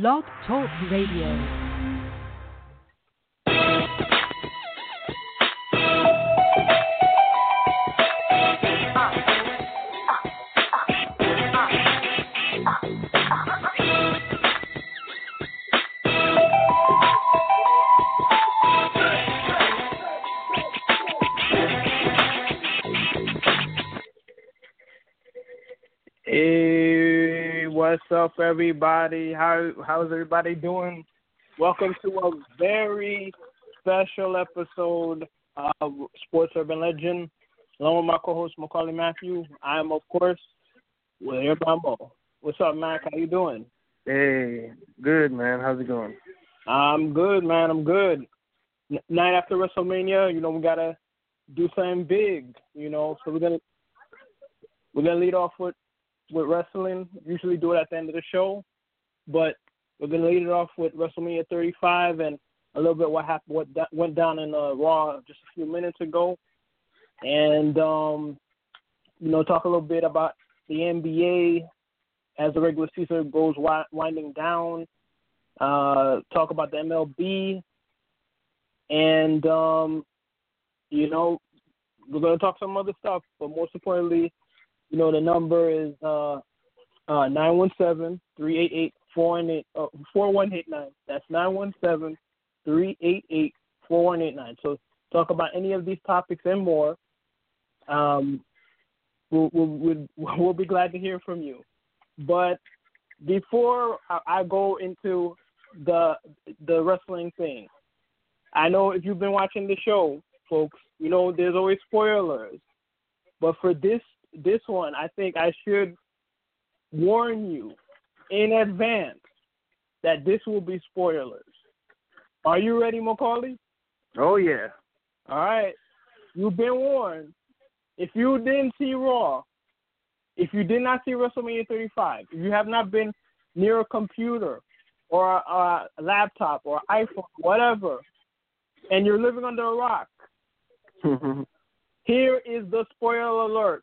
Blog Talk Radio. Up, everybody? How how's everybody doing? Welcome to a very special episode of Sports Urban Legend. Along with my co-host Maccorley Mathieu, I am of course William Rameau. What's up, Mac? How you doing? Hey, good man. How's it going? I'm good, man. I'm good. N- night after WrestleMania, you know we gotta do something big. You know, so we're gonna we're gonna lead off with with wrestling. Usually do it at the end of the show, but we're gonna lead it off with WrestleMania 35 and a little bit what happened, what da- went down in uh, Raw just a few minutes ago, and um, you know talk a little bit about the NBA as the regular season goes wi- winding down. Uh, talk about the MLB, and um, you know we're gonna talk some other stuff, but most importantly, you know, the number is uh uh nine one seven three eight eight four one eight uh four one eight nine. That's nine one seven three eight eight four one eight nine. So talk about any of these topics and more. Um we'll we'll we'll, be glad to hear from you. But before I go into the the wrestling thing, I know if you've been watching the show, folks, you know there's always spoilers. But for this this one, I think I should warn you in advance that this will be spoilers. Are you ready, Maccorley? Oh yeah. All right. You've been warned. If you didn't see Raw, if you did not see WrestleMania 35, if you have not been near a computer or a, a laptop or iPhone, whatever, and you're living under a rock, here is the spoiler alert.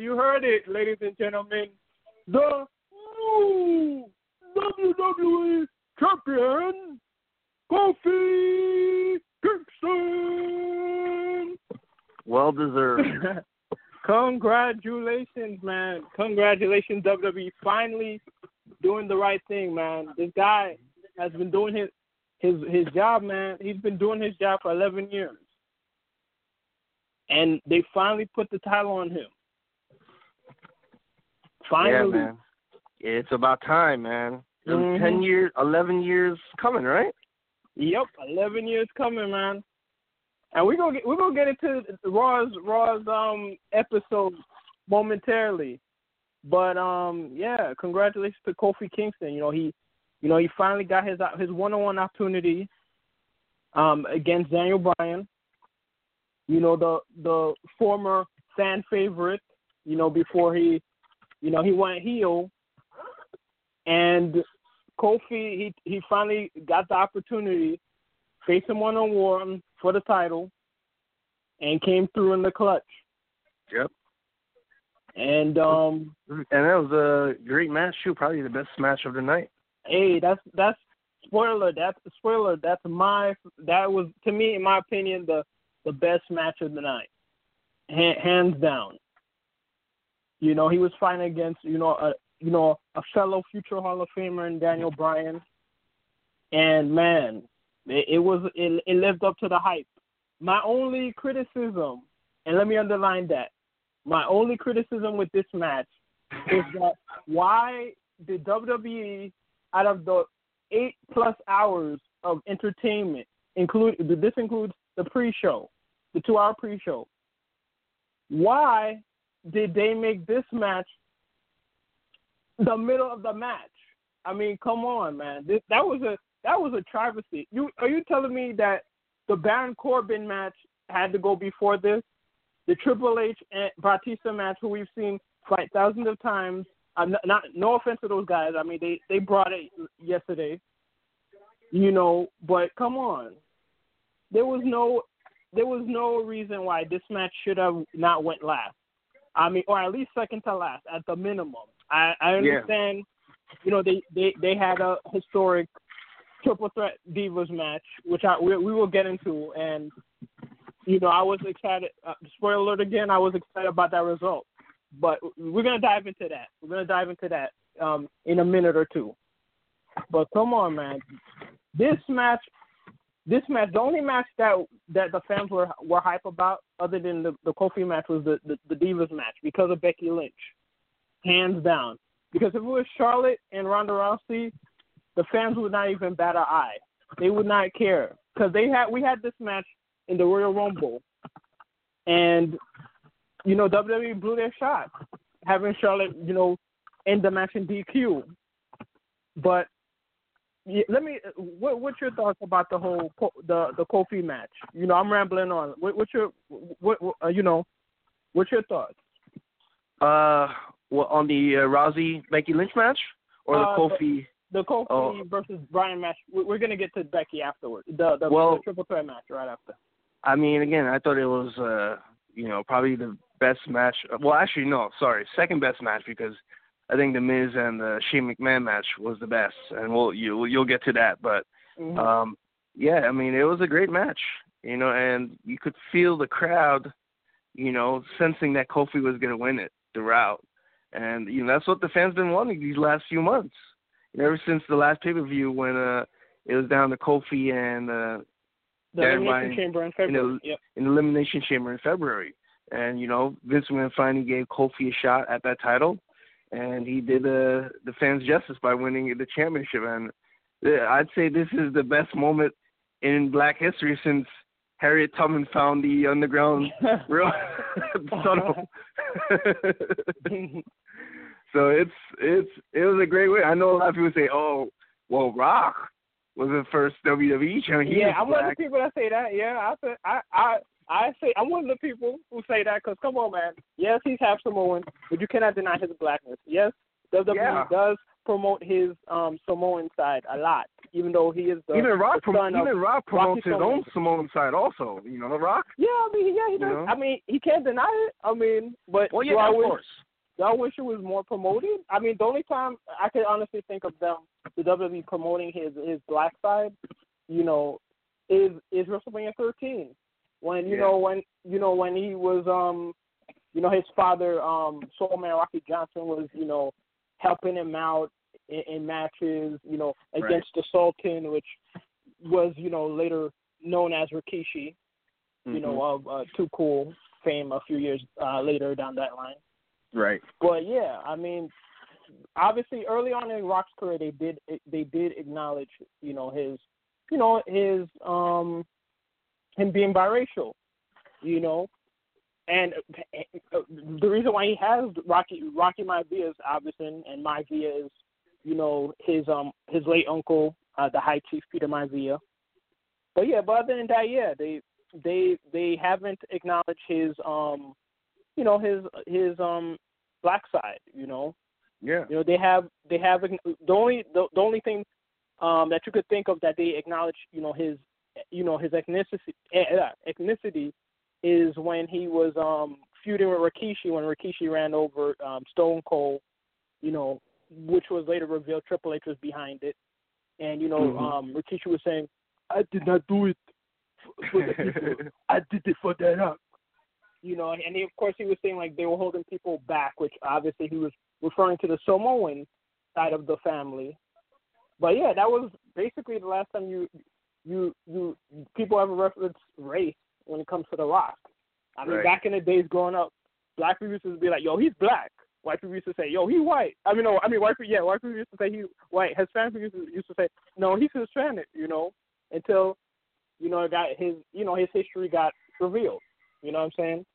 you heard it, ladies and gentlemen. The new WWE champion, Kofi Kingston. Well deserved. Congratulations, man. Congratulations, WWE. Finally doing the right thing, man. This guy has been doing his his his job, man. He's been doing his job for 11 years. And they finally put the title on him. Finally. Yeah, man. It's about time, man. Mhm. Ten years, eleven years coming, right? Yep, 11 years coming, man. And we're gonna get we're gonna get into Raw's Raw's um episode momentarily, but um yeah, congratulations to Kofi Kingston. You know he, you know he finally got his his one on one opportunity, um against Daniel Bryan. You know the the former fan favorite. You know before he, you know he went heel, and Kofi he he finally got the opportunity, face him one on one for the title, and came through in the clutch. Yep. And um, And that was a great match too. Probably the best match of the night. hey, that's that's spoiler. That's spoiler. That's my that was to me, in my opinion, the the best match of the night, ha- hands down. You know, he was fighting against you know a you know a fellow future Hall of Famer in Daniel Bryan, and man, it, it was it, it lived up to the hype. My only criticism, and let me underline that, my only criticism with this match is that why did WWE out of the eight plus hours of entertainment include this includes the pre-show, the two-hour pre-show. Why did they make this match the middle of the match. I mean, come on, man. This that was a that was a travesty. You are you telling me that the Baron Corbin match had to go before this? The Triple H and Batista match, who we've seen fight thousands of times. I'm not, not no offense to those guys. I mean, they they brought it yesterday. You know, but come on. There was no there was no reason why this match should have not went last. I mean, or at least second to last at the minimum. I I understand. Yeah. You know, they they they had a historic triple threat divas match, which I we, we will get into, and you know I was excited. Uh, spoiler alert again, I was excited about that result. But we're gonna dive into that. We're gonna dive into that um, in a minute or two. But come on, man, this match, this match, the only match that that the fans were were hype about, other than the the Kofi match, was the the, the Divas match because of Becky Lynch, hands down. Because if it was Charlotte and Ronda Rousey, the fans would not even bat an eye. They would not care because they had we had this match in the Royal Rumble, and you know WWE blew their shot having Charlotte you know end the match in DQ. But yeah, let me. What, what's your thoughts about the whole the the Kofi match? You know, I'm rambling on. What, what's your what, what uh, you know? What's your thoughts? Uh, well, on the uh, Rousey Becky Lynch match or the uh, Kofi? The Kofi oh. versus Bryan match. We're gonna get to Becky afterwards. The the, well, the triple threat match right after. I mean, again, I thought it was uh, you know, probably the best match. Well, actually, no, sorry, second best match because I think the Miz and the Shane McMahon match was the best, and we'll you you'll get to that. But mm-hmm. um, yeah, I mean, it was a great match, you know, and you could feel the crowd, you know, sensing that Kofi was gonna win it throughout, and you know that's what the fans been wanting these last few months ever since the last pay per view when uh it was down to Kofi and uh the elimination chamber in February. In the, yep. in the elimination chamber in February. And, you know, Vince McMahon finally gave Kofi a shot at that title and he did uh, the fans justice by winning the championship and uh, I'd say this is the best moment in black history since Harriet Tubman found the underground real tunnel. So it's it's it was a great way. I know a lot of people say, "Oh, well, Rock was the first WWE champion." yeah, I'm one of the people that say that. Yeah, I say I I I say I'm one of the people who say that because come on, man. Yes, he's half Samoan, but you cannot deny his blackness. Yes, WWE yeah. does promote his um Samoan side a lot, even though he is the even Rock the prom- even Rock promotes Rocky his Samoan. own Samoan side also. You know, the Rock. Yeah, I mean, yeah, he does. You know? I mean, he can't deny it. I mean, but Well, do yeah, I of wish, course. do I wish it was more promoted? I mean, the only time I could honestly think of them, the WWE promoting his his black side, you know, is is WrestleMania 13 when you Yeah. know when you know when he was um you know his father um Soul Man Rocky Johnson was you know helping him out in, in matches you know Right. against the Sultan which was you know later known as Rikishi you know Mhm. of uh, Too Cool fame a few years uh, later down that line right. but yeah, I mean, obviously early on in Rock's career, they did they did acknowledge you know his you know his um him being biracial, you know, and the reason why he has Rocky Rocky Maivia is obviously, and Maivia is you know his um his late uncle, uh, the High Chief Peter Maivia. But yeah, but other than that, yeah, they they they haven't acknowledged his um you know his his um black side you know Yeah. you know they have they have the only the, the only thing um that you could think of that they acknowledge you know his you know his ethnicity eh, ethnicity is when he was um feuding with Rikishi when Rikishi ran over um Stone Cold you know which was later revealed Triple H was behind it and you know Mhm. um Rikishi was saying I did not do it for- for the people I did it for the rock you know, and he, of course he was saying like they were holding people back, which obviously he was referring to the Samoan side of the family. But yeah, that was basically the last time you you you people ever reference race when it comes to The Rock. I mean, Right. back in the days growing up, black people used to be like, "Yo, he's black." White people used to say, "Yo, he white." I mean, no, I mean white people. Yeah, white people used to say he white. Hispanic people used to, used to say, "No, he's Hispanic." You know, until you know got his you know his history got revealed. You know what I'm saying?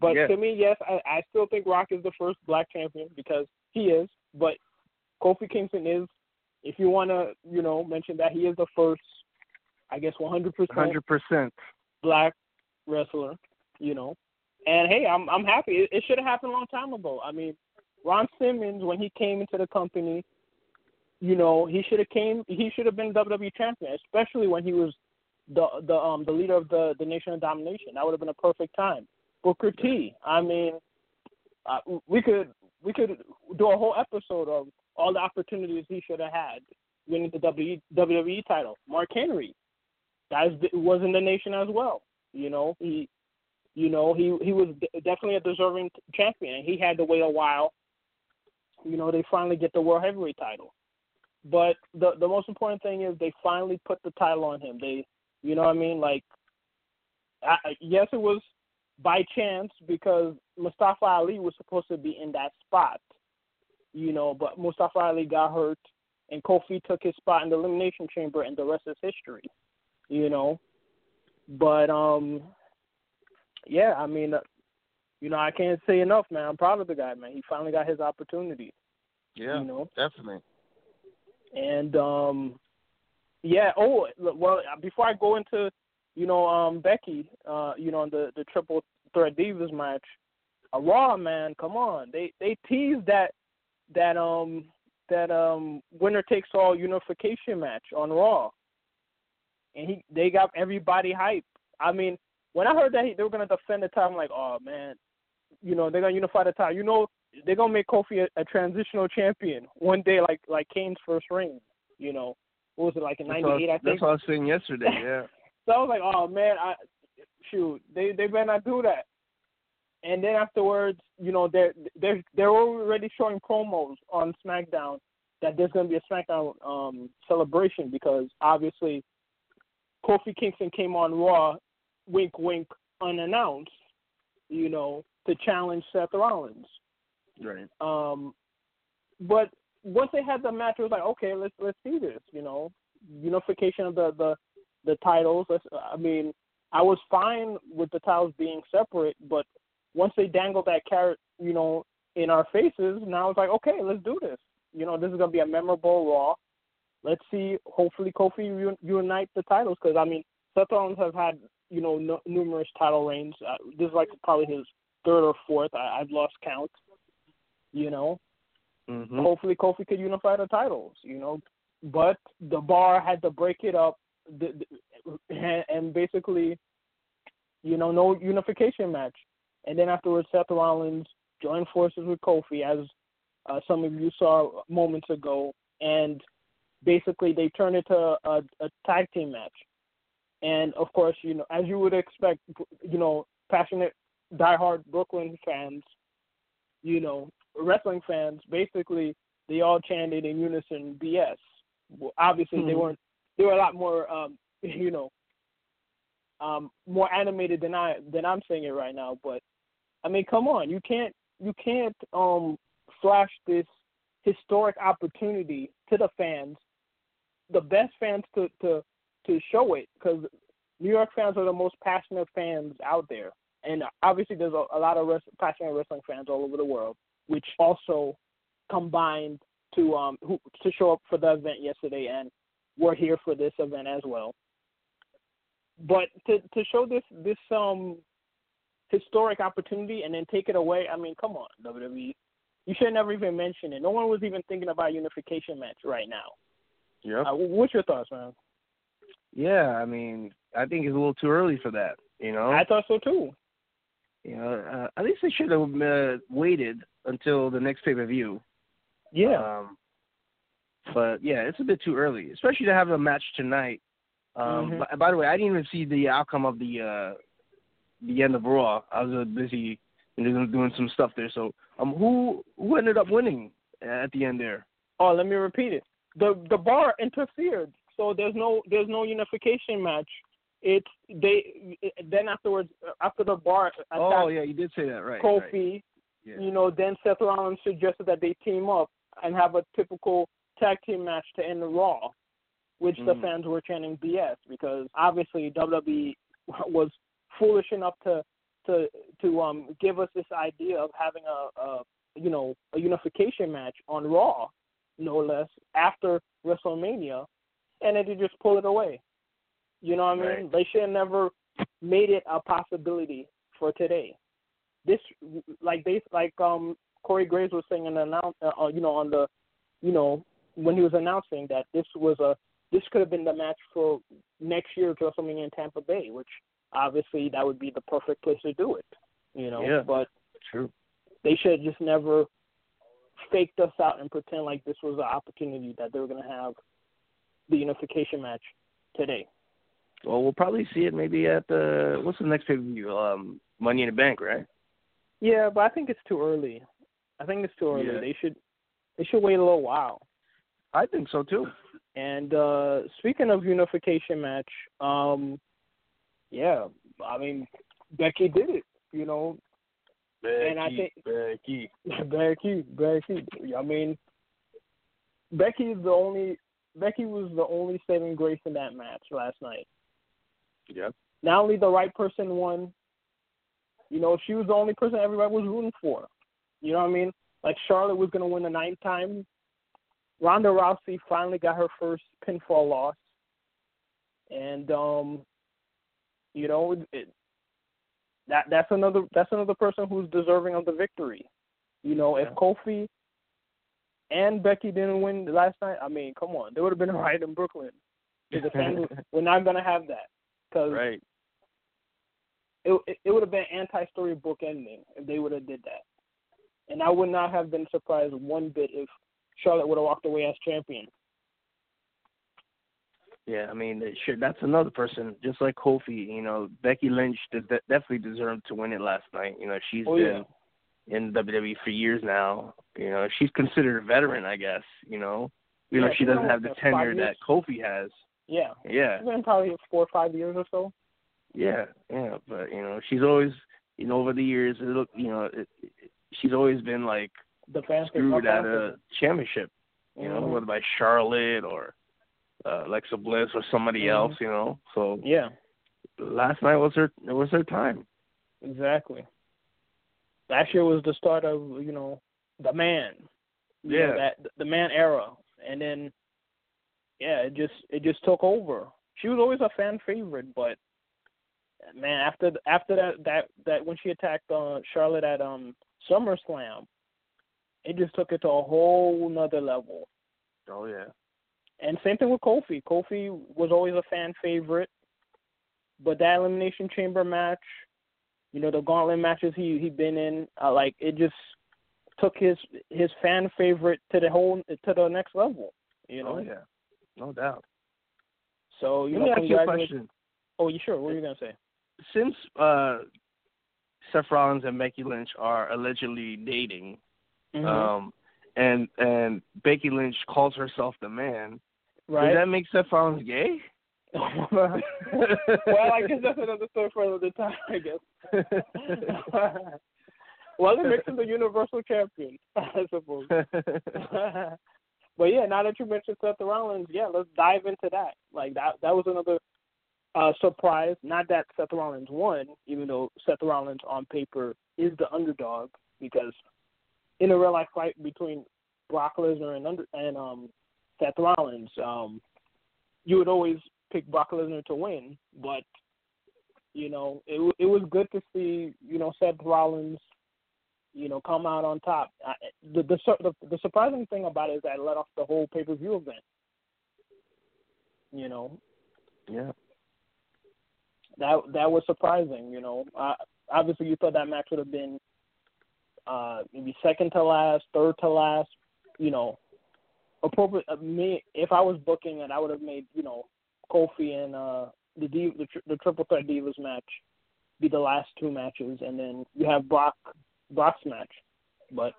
But Yeah. to me, yes, I, I still think Rock is the first black champion because he is. But Kofi Kingston is, if you want to, you know, mention that he is the first, I guess, 100% Hundred percent. black wrestler, you know. And hey, I'm I'm happy. It, it should have happened a long time ago. I mean, Ron Simmons when he came into the company, you know, he should have came. He should have been WWE champion, especially when he was the the um the leader of the the Nation of Domination. That would have been a perfect time. Booker T. I mean, uh, we could we could do a whole episode of all the opportunities he should have had winning the WWE, WWE title. Mark Henry, guys was in the Nation as well. You know, he, you know, he he was definitely a deserving champion. He had to wait a while. You know, they finally get the World Heavyweight title. But the the most important thing is they finally put the title on him. They, you know what I mean? Like, I, yes, it was by chance because Mustafa Ali was supposed to be in that spot. You know, but Mustafa Ali got hurt, and Kofi took his spot in the Elimination Chamber, and the rest is history. You know, but um, yeah, I mean, uh, you know, I can't say enough, man. I'm proud of the guy, man. He finally got his opportunity. Yeah, you know, definitely. And um, yeah. Oh, well, before I go into you know um Becky, uh, you know the the triple threat divas match, a Raw man, come on, they they teased that that um that um winner takes all unification match on Raw, and he they got everybody hyped. I mean, when I heard that he, they were gonna defend the title, I'm like, oh man, you know they're gonna unify the title. You know they're gonna make Kofi a, a transitional champion one day, like like Kane's first reign. You know, what was it like in '98? I think That's what I was saying yesterday. Yeah. so I was like, oh man, I shoot, they they better not do that. And then afterwards, you know, they're they're they're already showing promos on SmackDown that there's gonna be a SmackDown um celebration because obviously Kofi Kingston came on Raw, wink wink, unannounced, you know, to challenge Seth Rollins. Right. Um, but once they had the match, it was like, okay, let's let's see this. You know, unification of the the the titles. Let's, I mean, I was fine with the titles being separate, but once they dangled that carrot, you know, in our faces, now it's like, okay, let's do this. You know, this is gonna be a memorable Raw. Let's see. Hopefully, Kofi unite the titles because I mean, Seth Rollins have had you know n- numerous title reigns. Uh, this is like probably his third or fourth. I, I've lost count. You know, mm-hmm. hopefully Kofi could unify the titles. You know, but the bar had to break it up, the, the, and, and basically, you know, no unification match. And then afterwards, Seth Rollins joined forces with Kofi, as uh, some of you saw moments ago, and basically they turned it to a, a tag team match. And of course, you know, as you would expect, you know, passionate, diehard Brooklyn fans, you know, wrestling fans, basically they all chanted in unison BS. Well, obviously, mm-hmm. they weren't. They were a lot more, um, you know, um, more animated than I than I'm saying it right now. But I mean, come on, you can't you can't um flash this historic opportunity to the fans, the best fans to to to show it because New York fans are the most passionate fans out there, and obviously there's a, a lot of res- passionate wrestling fans all over the world, which also combined to um who, to show up for the event yesterday, and we're here for this event as well. But to to show this this um historic opportunity and then take it away, I mean, come on, WWE. You should never even mention it. No one was even thinking about unification match right now. Yeah. Uh, what's your thoughts, man? Yeah, I mean, I think it's a little too early for that. You know. I thought so too. You know, uh, at least they should have uh, waited until the next pay per view. Yeah. Um, but yeah, it's a bit too early, especially to have a match tonight. Um, mm-hmm. by, by, the way, I didn't even see the outcome of the uh, the end of Raw. I was uh, busy doing some stuff there. So, um, who who ended up winning at the end there? Oh, let me repeat it. The the bar interfered, so there's no there's no unification match. It's they then afterwards after the bar. Oh yeah, you did say that right. Kofi, right. Yeah. you know, then Seth Rollins suggested that they team up and have a typical tag team match to end the Raw, which mm. the fans were chanting BS because obviously WWE was foolish enough to to to um give us this idea of having a, a you know a unification match on Raw, no less, after WrestleMania, and then they just pull it away. You know what I mean? Right. They should have never made it a possibility for today. This, like they, like um Corey Graves was saying in the announce, uh, uh, you know, on the, you know, when he was announcing that this was a, this could have been the match for next year's WrestleMania in Tampa Bay, which obviously that would be the perfect place to do it. You know, Yeah. but True. they should have just never faked us out and pretend like this was an opportunity that they were going to have the unification match today. Well, we'll probably see it maybe at the what's the next pay per view? Um, Money in the Bank, right? Yeah, but I think it's too early. I think it's too early. Yeah. They should they should wait a little while. I think so too. And uh speaking of unification match, um yeah, I mean Becky did it, you know. And I think- Becky. Becky, Becky. I mean Becky is the only Becky was the only saving grace in that match last night. Yep. Not only the right person won, you know, she was the only person everybody was rooting for. You know what I mean? Like Charlotte was gonna win the ninth time. Ronda Rousey finally got her first pinfall loss. And um you know, it, it, that that's another that's another person who's deserving of the victory. You know, if Kofi and Becky didn't win last night, I mean, come on, they would have been right in Brooklyn. The fans we're not gonna have that because right. it, it it would have been anti-storybook ending if they would have did that, and I would not have been surprised one bit if Charlotte would have walked away as champion. Yeah, I mean, should, that's another person, just like Kofi. You know, Becky Lynch de- de- definitely deserved to win it last night. You know, she's Oh, been in WWE for years now. You know, she's considered a veteran, I guess. You know, you know she doesn't have the with her five tenure that Kofi has. Yeah, Yeah, it's been probably four or five years or so. yeah, yeah. But you know, she's always, you know, over the years, it look, you know, it, it, she's always been like The screwed at a championship. You know, Mhm. whether by Charlotte or uh, Alexa Bliss or somebody Mhm. else. You know, so Yeah, last night was her it was her time. exactly. Last year was the start of you know the man. You know, Yeah. that the man era, and then yeah, it just it just took over. She was always a fan favorite, but man, after after that that that when she attacked uh, Charlotte at um SummerSlam, it just took it to a whole nother level. Oh yeah. And same thing with Kofi. Kofi was always a fan favorite, but that elimination chamber match, you know, the gauntlet matches he he been in, uh, like it just took his his fan favorite to the whole to the next level. You know, Oh yeah. No doubt. so you Let me know, ask you a question. Oh, you sure? What were you gonna say? Since uh Seth Rollins and Becky Lynch are allegedly dating, Mhm. um and and Becky Lynch calls herself the man, right. does that make Seth Rollins gay? well, I guess that's another story for another time. I guess. well, it makes him the universal champion, I suppose. but yeah, now that you mentioned Seth Rollins, yeah, let's dive into that. Like that that was another uh surprise. Not that Seth Rollins won, even though Seth Rollins on paper is the underdog, because in a real life fight between Brock Lesnar and under and um Seth Rollins, um you would always pick Brock Lesnar to win, but you know, it it was good to see, you know, Seth Rollins you know, come out on top. I, the, the sur- the the surprising thing about it is that it let off the whole pay per view event. You know, yeah. that that was surprising. You know, uh, obviously you thought that match would have been uh maybe second to last, third to last. You know, appropriate. Uh, me if I was booking it, I would have made you know Kofi and uh the D, the, the triple threat divas match be the last two matches, and then you have Brock Brock's match. But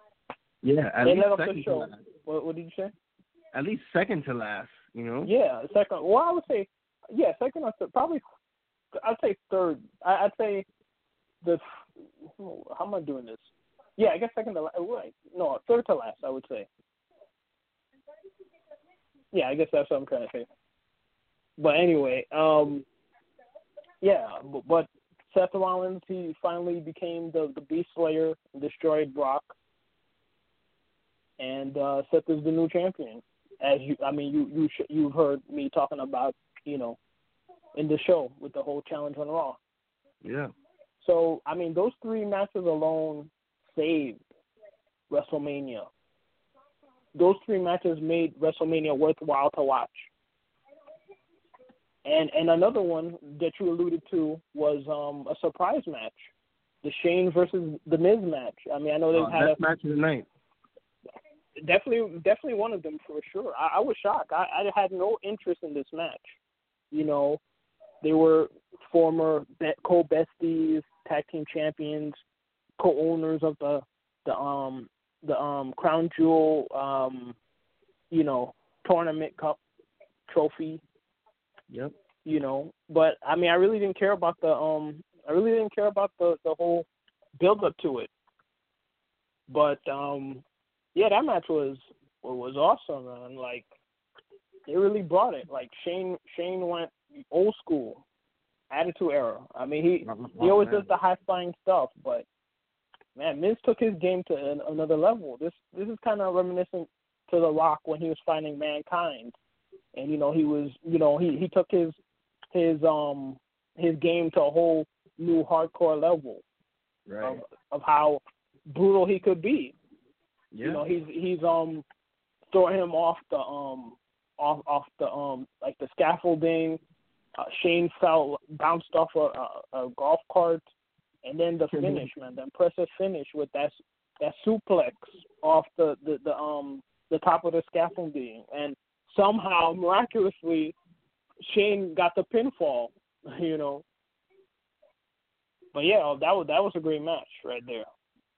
Yeah, at They least let second to show. last. what, what did you say? At least second to last, you know? Yeah, second. Well, I would say, yeah, second or third. Probably, I'd say third. I, I'd say the. How am I doing this? Yeah, I guess second to last. Right. No, third to last. I would say. Yeah, I guess that's what I'm trying to say. But anyway, um, yeah, but, but Seth Rollins, he finally became the the Beast Slayer, destroyed Brock. and uh, Seth is the new champion. As you, I mean, you you sh- you've heard me talking about, you know, in the show with the whole challenge on Raw. Yeah. So I mean, those three matches alone saved WrestleMania. Those three matches made WrestleMania worthwhile to watch. And and another one that you alluded to was um a surprise match, the Shane versus the Miz match. I mean, I know they've uh, had best a match of the night. definitely definitely one of them for sure. I, I was shocked. I, I had no interest in this match. You know, they were former co besties, tag team champions, co owners of the the um the um crown jewel um you know tournament cup trophy. Yep. You know, but I mean, I really didn't care about the um I really didn't care about the the whole build up to it. But um yeah, that match was was awesome, man. Like they really brought it. Like Shane Shane went old school, attitude era. I mean, he he always does the high flying stuff, but man, Miz took his game to an, another level. This this is kind of reminiscent to The Rock when he was fighting Mankind, and you know he was you know he he took his his um his game to a whole new hardcore level right. of of how brutal he could be. Yeah. You know, he's he's um throwing him off the um off off the um like the scaffolding. Uh, Shane fell bounced off a, a, a golf cart, and then the Mhm. finish, man, the impressive finish with that that suplex off the the, the um the top of the scaffolding, and somehow miraculously Shane got the pinfall. You know. But yeah, that was that was a great match right there.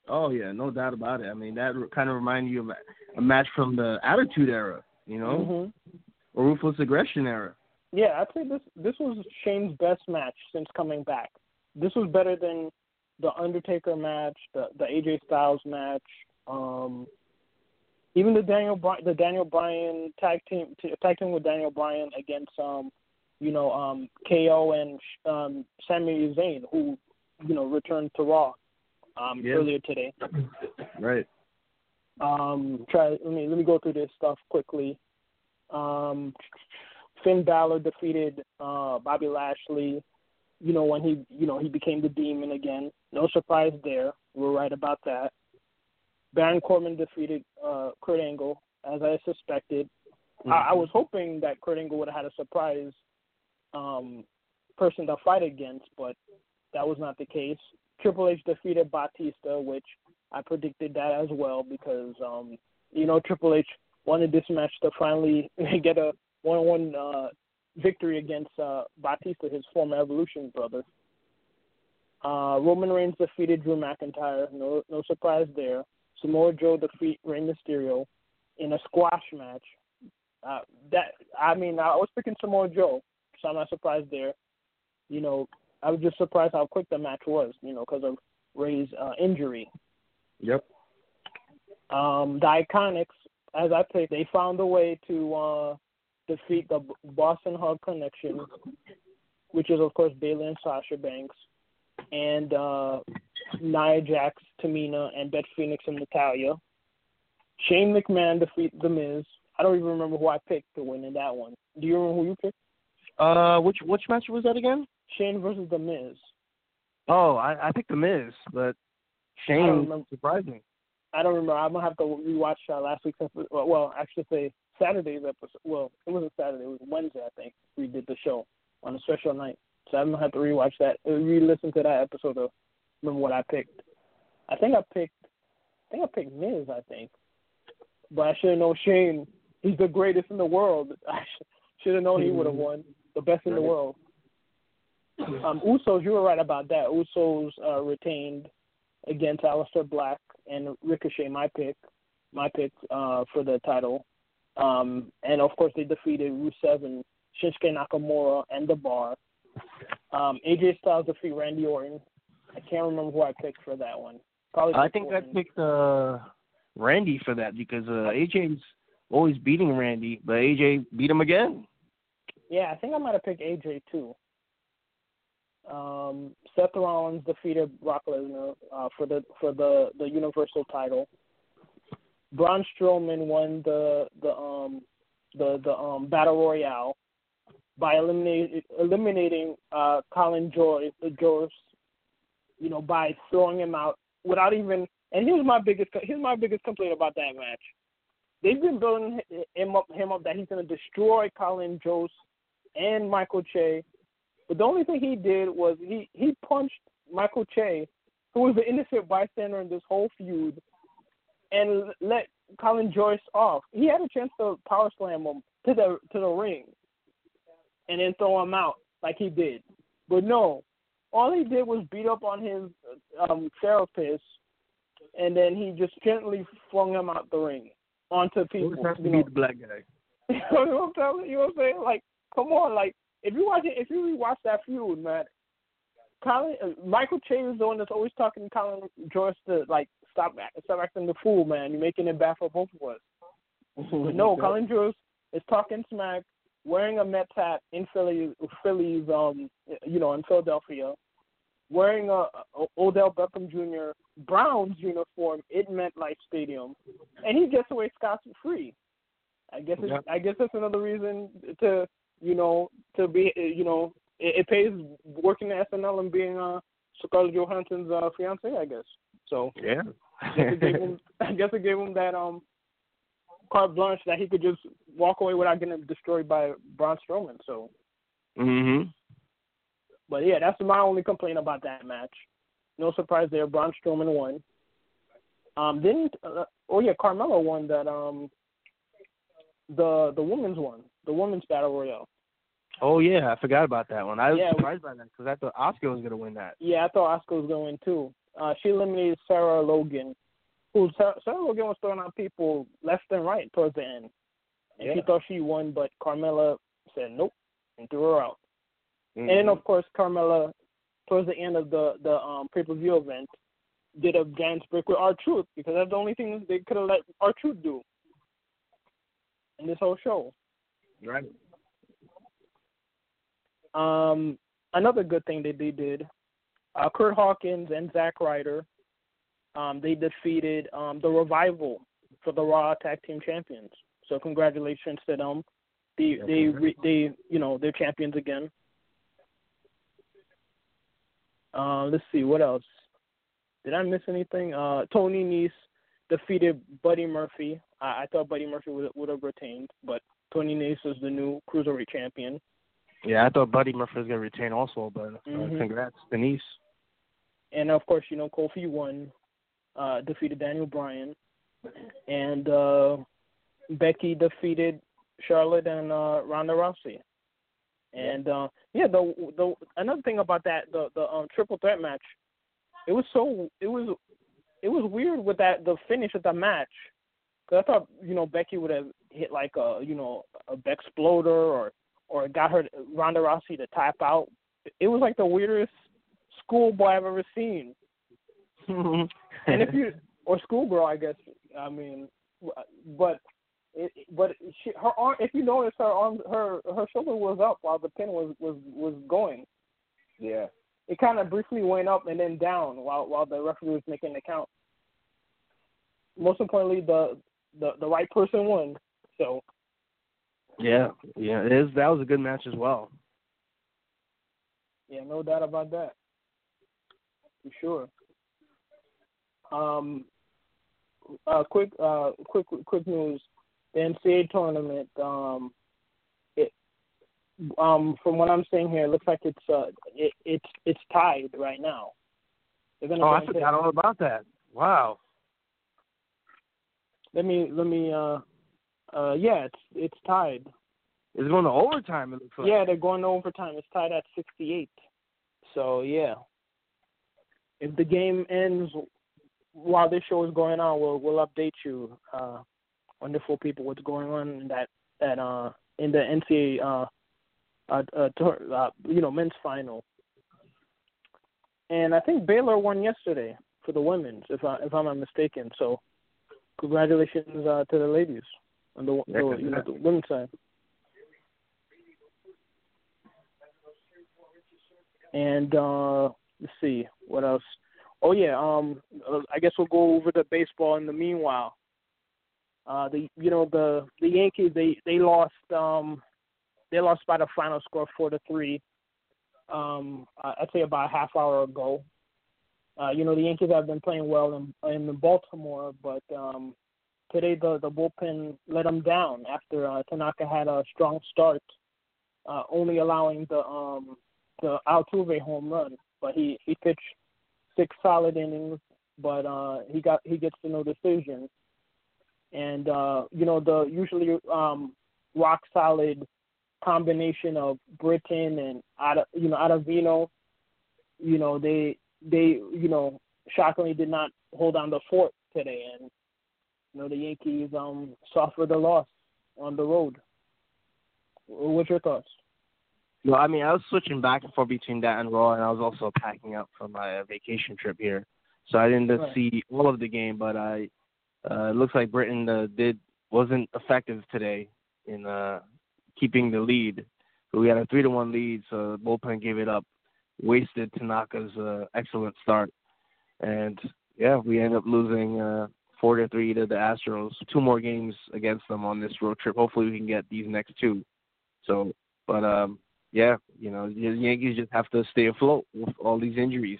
Oh yeah, no doubt about it. I mean, that kind of reminded you of a match from the Attitude Era, you know, hmm or Ruthless Aggression Era. Yeah, I'd say this this was Shane's best match since coming back. This was better than the Undertaker match, the the AJ Styles match, um, even the Daniel Bry- the Daniel Bryan tag team t- tag team with Daniel Bryan against um, you know um KO and um Sami Zayn who you know returned to Raw um Yeah. earlier today. Right. Um, try let me let me go through this stuff quickly. Um, Finn Balor defeated uh, Bobby Lashley. You know when he you know he became the Demon again. No surprise there. We're right about that. Baron Corbin defeated uh, Kurt Angle as I suspected. I, I was hoping that Kurt Angle would have had a surprise um, person to fight against, but that was not the case. Triple H defeated Batista, which I predicted that as well because um, you know Triple H wanted this match to finally get a one-on-one uh, victory against uh, Batista, his former Evolution brother. Uh, Roman Reigns defeated Drew McIntyre. No, no surprise there. Samoa Joe defeat Rey Mysterio in a squash match. Uh, that I mean, I was picking Samoa Joe, so I'm not surprised there. You know, I was just surprised how quick the match was. You know, because of Rey's uh, injury. Yep. Um, the Iconics, as I picked, they found a way to uh, defeat the Boss 'n' Hug Connection, which is of course Bayley and Sasha Banks, and uh, Nia Jax, Tamina, and Beth Phoenix and Natalya. Shane McMahon defeat The Miz. I don't even remember who I picked to win in that one. Do you remember who you picked? Uh, which which match was that again? Shane versus The Miz. Oh, I I picked the Miz, but Shane surprised me. I don't remember. I'm gonna have to rewatch uh, last week's episode. Well, actually, say Saturday's episode. Well, it wasn't Saturday. It was Wednesday, I think. We did the show on a special night, so I'm gonna have to rewatch that, uh, re-listen to that episode to remember what I picked. I think I picked. I think I picked Miz. I think, but I should have known Shane. He's the greatest in the world. I should have known he would have won. The best in the world. Um, Usos, you were right about that. Usos uh, retained against Aleister Black and Ricochet, my pick, my pick uh, for the title. Um, and of course, they defeated Rusev and Shinsuke Nakamura and The Bar. Um, AJ Styles defeat Randy Orton. I can't remember who I picked for that one. Probably. I think I picked uh Randy for that because uh AJ's always beating Randy, but AJ beat him again. Yeah, I think I might have picked AJ too. Um, Seth Rollins defeated Brock Lesnar uh, for the for the the Universal title. Braun Strowman won the the um the the um battle royale by eliminating eliminating uh Colin Joy the Joyce, you know, by throwing him out without even. And here's my biggest here's my biggest complaint about that match. They've been building him up him up that he's going to destroy Colin Jost and Michael Che, but the only thing he did was he he punched Michael Che, who was the innocent bystander in this whole feud, and let Colin Joyce off. He had a chance to power slam him to the to the ring, and then throw him out like he did. But no, all he did was beat up on his um, therapist, and then he just gently flung him out the ring onto people. Who's you to know? be the black guy? you know what I'm telling? You know what I'm saying? Like, come on, like if you watch it, if you rewatch that feud, man, Colin, uh, Michael Che is the one that's always talking to Colin Joyce to like stop stop acting the fool, man. You're making it bad for both of us. no, Colin Joyce is talking smack, wearing a Mets hat in Philly, Philly's, um, you know, in Philadelphia, wearing a, a Odell Beckham Jr. Browns uniform in MetLife Stadium, and he gets away scot free. I guess it's, Yep. I guess that's another reason to you know to be you know it, it pays working at SNL and being uh Scarlett Johansson's uh, fiance. I guess so. Yeah. I guess it gave him I guess it gave him that um carte blanche that he could just walk away without getting destroyed by Braun Strowman. So, mhm. but yeah, that's my only complaint about that match. No surprise there. Braun Strowman won. Um, didn't uh, oh yeah, Carmella won that um the the women's one, the women's battle royale. Oh yeah, I forgot about that one. I was Yeah. surprised by that because I thought Asuka was gonna win that. Yeah, I thought Asuka was going to win too. Uh, she eliminated Sarah Logan, who Sarah, Sarah Logan was throwing out people left and right towards the end. And she thought she won, but Carmella said nope and threw her out. Mhm. And then of course Carmella, towards the end of the the um, pay per view event, did a dance break with our Truth because that's the only thing they could have let R-Truth do in this whole show. right. Um, another good thing that they did, uh, Curt Hawkins and Zack Ryder, um, they defeated um, the Revival for the Raw Tag Team Champions. So congratulations to them. They they re, they you know they're champions again. Uh, let's see what else. Did I miss anything? Uh, Tony Nese defeated Buddy Murphy. I, I thought Buddy Murphy would would have retained, but Tony Nese is the new cruiserweight champion. Yeah, I thought Buddy Murphy was gonna retain also, but uh, Mhm. congrats, Denise. And of course, you know Kofi won, uh, defeated Daniel Bryan, and uh, Becky defeated Charlotte and uh, Ronda Rousey. And uh, yeah, the the another thing about that the the um, triple threat match, it was so it was it was weird with that the finish of the match. Cause I thought you know Becky would have hit like a you know a Bexploder or or got her Ronda Rousey to tap out. It was like the weirdest schoolboy I've ever seen. And if you or schoolgirl, I guess. I mean, but it, but she, her arm. If you notice, her arm, her her shoulder was up while the pin was was was going. yeah. It kind of briefly went up and then down while while the referee was making the count. Most importantly, the the the right person won. So Yeah, yeah, it is. That was a good match as well. yeah, no doubt about that. For sure. Um, uh, quick, uh, quick, quick news. The NCAA tournament, um, it, um, from what I'm seeing here, it looks like it's, uh, it, it's, it's tied right now. Oh, I forgot all about that. Wow. Let me, let me, uh, uh, yeah, it's, it's tied. It's going to overtime. It looks like. Yeah, they're going to overtime. It's tied at 68. So yeah, if the game ends while this show is going on, we'll we'll update you, uh, wonderful people, what's going on in that that uh in the NCAA uh uh, uh, tour, uh you know men's final. And I think Baylor won yesterday for the women's, if I if I'm not mistaken. So congratulations uh, to the ladies on the, Yeah, the you know the women's side. And uh let's see what else. Oh yeah, um, uh, I guess we'll go over the baseball in the meanwhile. Uh, the you know the the Yankees they they lost um they lost by the final score four to three. Um, I'd say about a half hour ago. Uh, you know the Yankees have been playing well in in Baltimore, but um, today the the bullpen let them down after uh, Tanaka had a strong start, uh, only allowing the um the Altuve home run, but he he pitched six solid innings, but uh he got he gets to no decision, and uh you know the usually um rock solid combination of Britton and you know Ottavino, you know they they you know shockingly did not hold on the fort today, and you know the Yankees um suffered the loss on the road. What's your thoughts? Well, I mean, I was switching back and forth between that and Raw, and I was also packing up for my uh, vacation trip here, so I didn't right. see all of the game. But I, uh, it looks like Britton uh, did wasn't effective today in uh, keeping the lead. we had a three to one lead, so the bullpen gave it up, wasted Tanaka's uh, excellent start, and yeah, we end up losing uh, four to three to the Astros. Two more games against them on this road trip. Hopefully, we can get these next two. So, but um, yeah, you know, the Yankees just have to stay afloat with all these injuries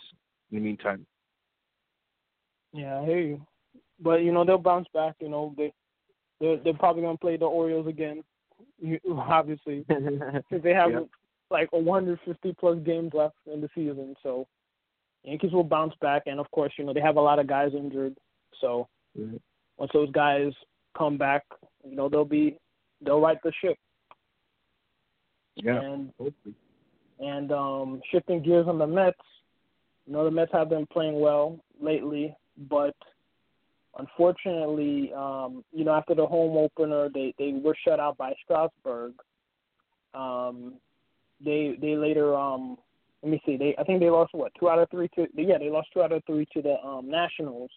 in the meantime. Yeah, I hear you. But you know they'll bounce back. You know they they're they're probably gonna play the Orioles again, obviously, because they have yep. like 150 plus games left in the season. So Yankees will bounce back, and of course, you know they have a lot of guys injured. So mm-hmm. once those guys come back, you know they'll be they'll right the ship. Yeah. And and um, shifting gears on the Mets, you know the Mets have been playing well lately, but unfortunately, um, you know after the home opener, they they were shut out by Strasburg. Um, they they later um let me see they I think they lost what two out of three to yeah they lost two out of three to the um Nationals.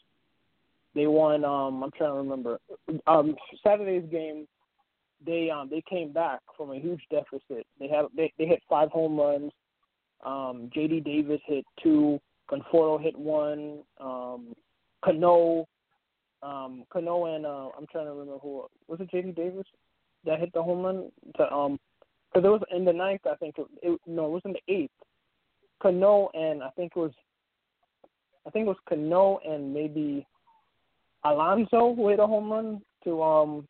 They won um I'm trying to remember um Saturday's game they um they came back from a huge deficit. They have they they hit five home runs. Um, J.D. Davis hit two. Conforto hit one. Um, Cano, um, Cano and uh, I'm trying to remember who was it. J.D. Davis that hit the home run. To, um, because it was in the ninth. I think it, it no, it was in the eighth. Cano and I think it was, I think it was Cano and maybe Alonso who hit a home run to um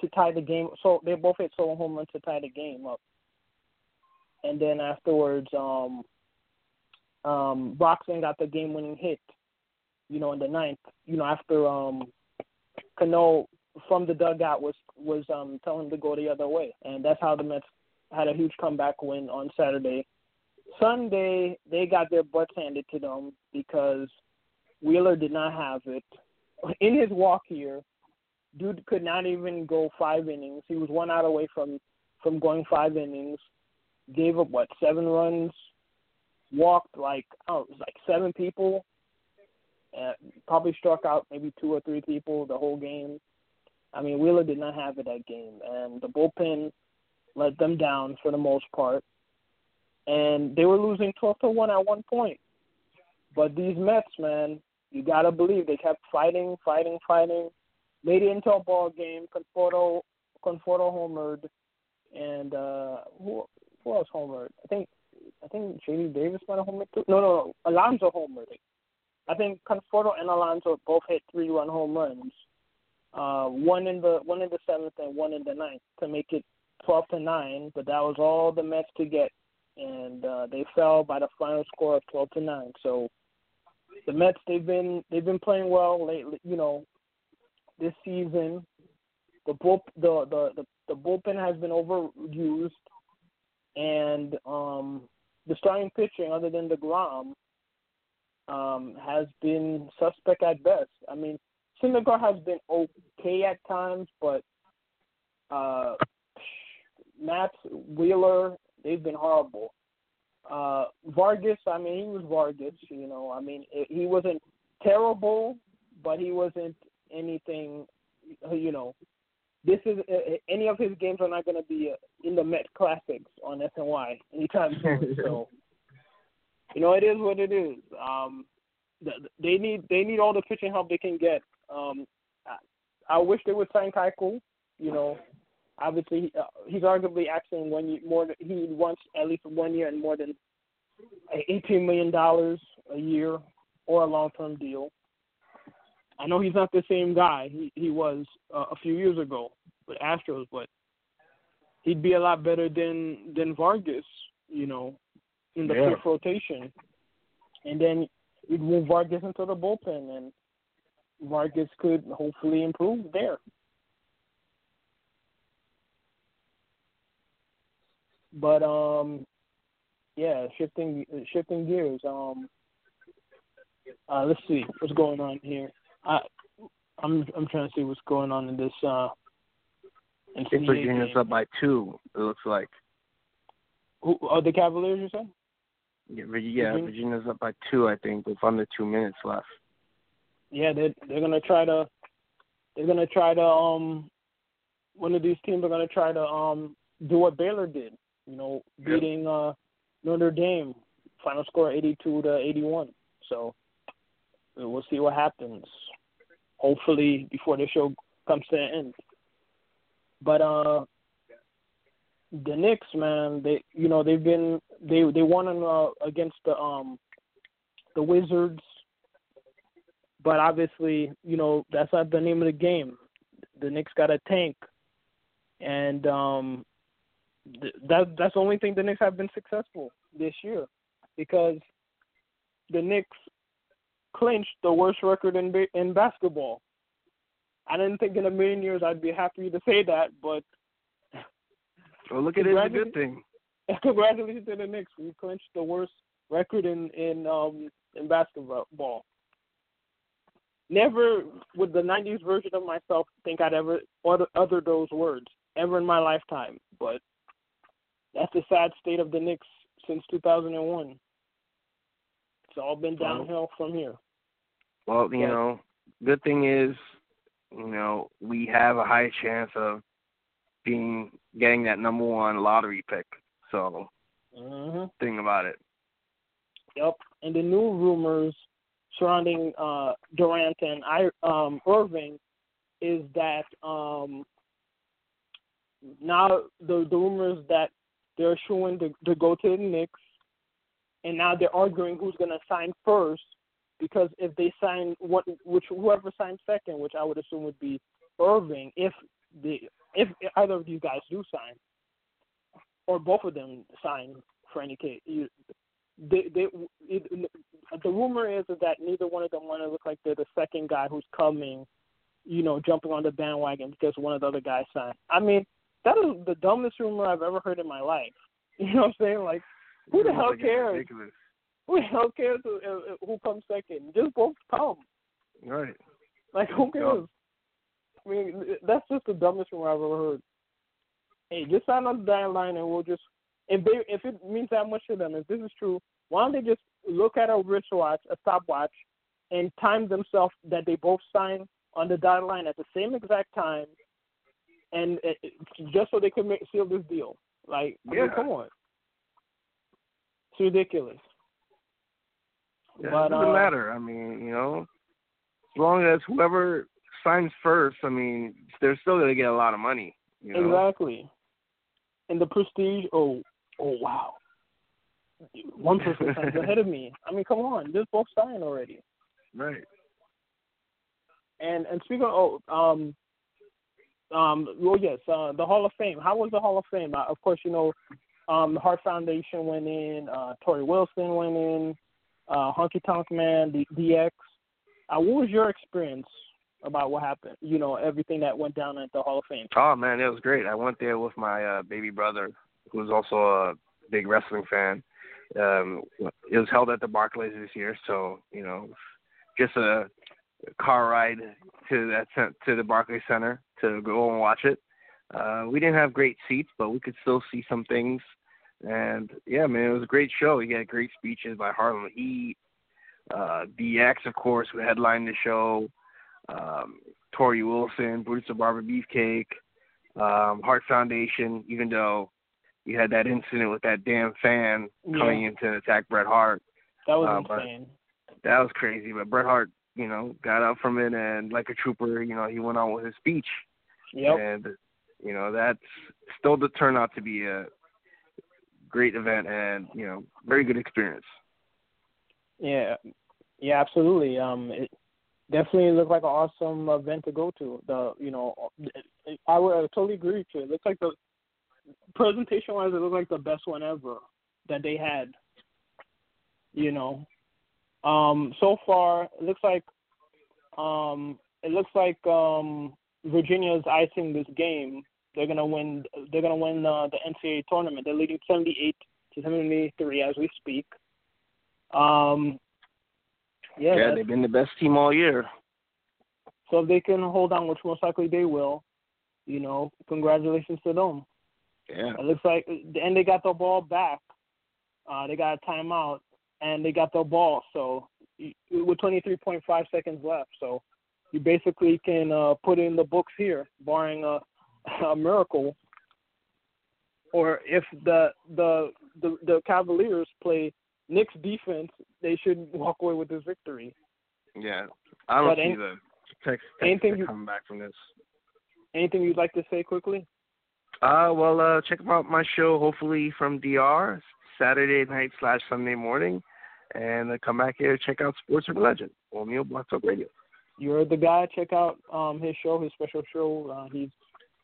to tie the game. So they both hit solo home runs to tie the game up. And then afterwards, um, um, Broxton got the game-winning hit. You know, in the ninth. You know, after um, Cano from the dugout was was um telling him to go the other way, and that's how the Mets had a huge comeback win on Saturday. Sunday they got their butts handed to them because Wheeler did not have it. In his walk here, dude could not even go five innings. He was one out away from from going five innings. Gave up what seven runs, walked like oh it was like seven people. Uh, probably struck out maybe two or three people the whole game. I mean Wheeler did not have it that game, and the bullpen let them down for the most part. And they were losing twelve to one at one point. But these Mets, man, you gotta believe they kept fighting, fighting, fighting made it into a ball game. Conforto Conforto homered, and uh, who who else homered? I think I think J.D. Davis might have homered too. No, no, no, Alonso homered. I think Conforto and Alonso both hit three run home runs. Uh, one in the one in the seventh and one in the ninth to make it twelve to nine. But that was all the Mets could get, and uh, they fell by the final score of twelve to nine. So the Mets they've been they've been playing well lately. You know, this season. The bull, the, the the the bullpen has been overused, and um, the starting pitching, other than Degrom, um, has been suspect at best. I mean, Syndergaard has been okay at times, but uh, Matz Wheeler, they've been horrible. Uh, Vargas, I mean, he was Vargas. You know, I mean, he wasn't terrible, but he wasn't anything, you know, this is uh, any of his games are not going to be uh, in the Met Classics on SNY anytime soon. so, you know, it is what it is. Um, they need they need all the pitching help they can get. Um, I wish they would sign Keuchel. You know, obviously uh, he's arguably asking one year more. He wants at least one year and more than eighteen million dollars a year or a long term deal. I know he's not the same guy he he was uh, a few years ago with Astros, but he'd be a lot better than than Vargas. You know, in the yeah. fifth rotation, and then you'd move Vargas into the bullpen, and Vargas could hopefully improve there. But um, yeah, shifting shifting gears. Um, uh, let's see what's going on here. I I'm I'm trying to see what's going on in this. Uh, I think Virginia's up by two. It looks like. Who are the Cavaliers? You said? Yeah, yeah, Virginia? Virginia's up by two. I think with under two minutes left. Yeah, they they're gonna try to. They're gonna try to um. One of these teams are gonna try to um do what Baylor did. You know, beating yep. uh Notre Dame. Final score eighty two to eighty one. So we'll see what happens. Hopefully before the show comes to an end. But uh the Knicks, man, they you know they've been they they won uh, against the um the Wizards, but obviously you know that's not the name of the game. The Knicks got a tank, and um th- that that's the only thing the Knicks have been successful this year, because the Knicks clinched the worst record in in basketball. I didn't think in a million years I'd be happy to say that, but well, look at it as a good thing. Congratulations to the Knicks. We clinched the worst record in in um in basketball. Never would the '90s version of myself think I'd ever utter those words ever in my lifetime. But that's the sad state of the Knicks since 2001. It's all been downhill from here. Well, you know, good thing is, you know, we have a high chance of being getting that number one lottery pick. So, mm-hmm. think about it. Yep, and the new rumors surrounding uh, Durant and I, um, Irving is that um, now the the rumors that they're showing to, to go to the Knicks, and now they're arguing who's going to sign first because if they sign what which whoever signs second, which I would assume would be Irving, if the if either of these guys do sign, or both of them sign for any case, you, they they it, the rumor is that neither one of them want to look like they're the second guy who's coming, you know, jumping on the bandwagon because one of the other guys signed. I mean, that is the dumbest rumor I've ever heard in my life. You know what I'm saying? Like, who the hell cares? Ridiculous. Who the hell cares who, who comes second? Just both come. Right. Like, who cares? I mean, that's just the dumbest rumor I've ever heard. Hey, just sign on the dotted line and we'll just if they if it means that much to them, if this is true, why don't they just look at a wristwatch, a stopwatch, and time themselves that they both sign on the dotted line at the same exact time, and it, just so they can make, seal this deal. Like, I yeah. mean, come on, it's ridiculous. Yeah, but, it doesn't uh, matter. I mean, you know, as long as whoever signs first, I mean, they're still going to get a lot of money. You know? Exactly. And the prestige, oh, oh wow. One person signs ahead of me. I mean, come on, just both signed already. Right. And and speaking of, oh, um, um, well, yes, uh, the Hall of Fame. How was the Hall of Fame? Uh, of course, you know, um, the Hart Foundation went in, uh, Torrie Wilson went in, uh, Honky Tonk Man, the DX. Uh, what was your experience about what happened? You know, everything that went down at the Hall of Fame. Oh man, it was great. I went there with my uh, baby brother, who's also a big wrestling fan. Um, it was held at the Barclays this year, so you know, just a car ride to that to the Barclays Center to go and watch it. Uh, we didn't have great seats, but we could still see some things. And yeah, man, it was a great show. We had great speeches by Harlem Heat, uh, DX, of course, who headlined the show. Um, Torrie Wilson, Brutus the Barber Beefcake, um, Hart Foundation. Even though you had that incident with that damn fan Yeah. coming in to attack Bret Hart, That was Uh, insane. that was crazy. But Bret Hart you know, got up from it and like a trooper, you know, he went on with his speech. Yep. And you know, that's still to turn out to be a great event and, you know, very good experience. Yeah. Yeah, absolutely. Um it definitely looked like an awesome event to go to. The you know, I would I totally agree with you. It looks like the presentation wise it looked like the best one ever that they had. You know. Um so far it looks like um it looks like um Virginia's icing this game. They're gonna win. They're gonna win uh, the NCAA tournament. They're leading 78 to 73 as we speak. Um, yeah, yeah, they've been the best team all year. So if they can hold on, which most likely they will, you know, congratulations to them. Yeah. It looks like, and they got the ball back. Uh, they got a timeout, and they got the ball. So with 23.5 seconds left, so you basically can uh, put in the books here, barring a, a miracle. Or if the, the the the Cavaliers play Knicks defense, they should walk away with this victory. Yeah, I don't but see the Texas anything you, coming back from this. Anything you'd like to say quickly? Uh, well, uh, check out my show, hopefully from DR, Saturday night slash Sunday morning, and uh, come back here check out Sports with Legend on Neil Blog Talk Radio. You're the guy. Check out um his show, his special show. Uh, he's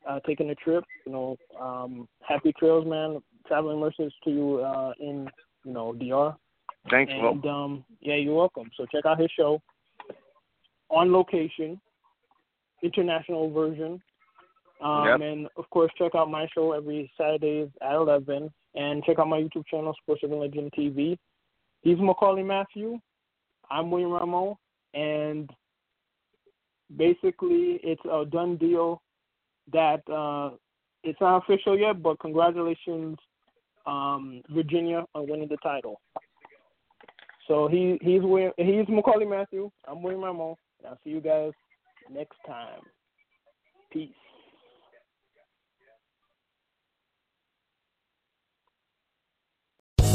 uh, taking a trip. You know, um, happy trails, man. Traveling mercies to you uh, in you know DR. Thanks, and, um, yeah, you're welcome. So check out his show on location, international version. Um, yep. And of course, check out my show every Saturday at 11. And check out my YouTube channel, Sports Urban Legend TV. He's Maccorley Mathieu. I'm William Rameau. And basically, it's a done deal that uh, it's not official yet, but congratulations, um, Virginia, on winning the title. So he he's he's Maccorley Mathieu. I'm William Rameau. I'll see you guys next time. Peace.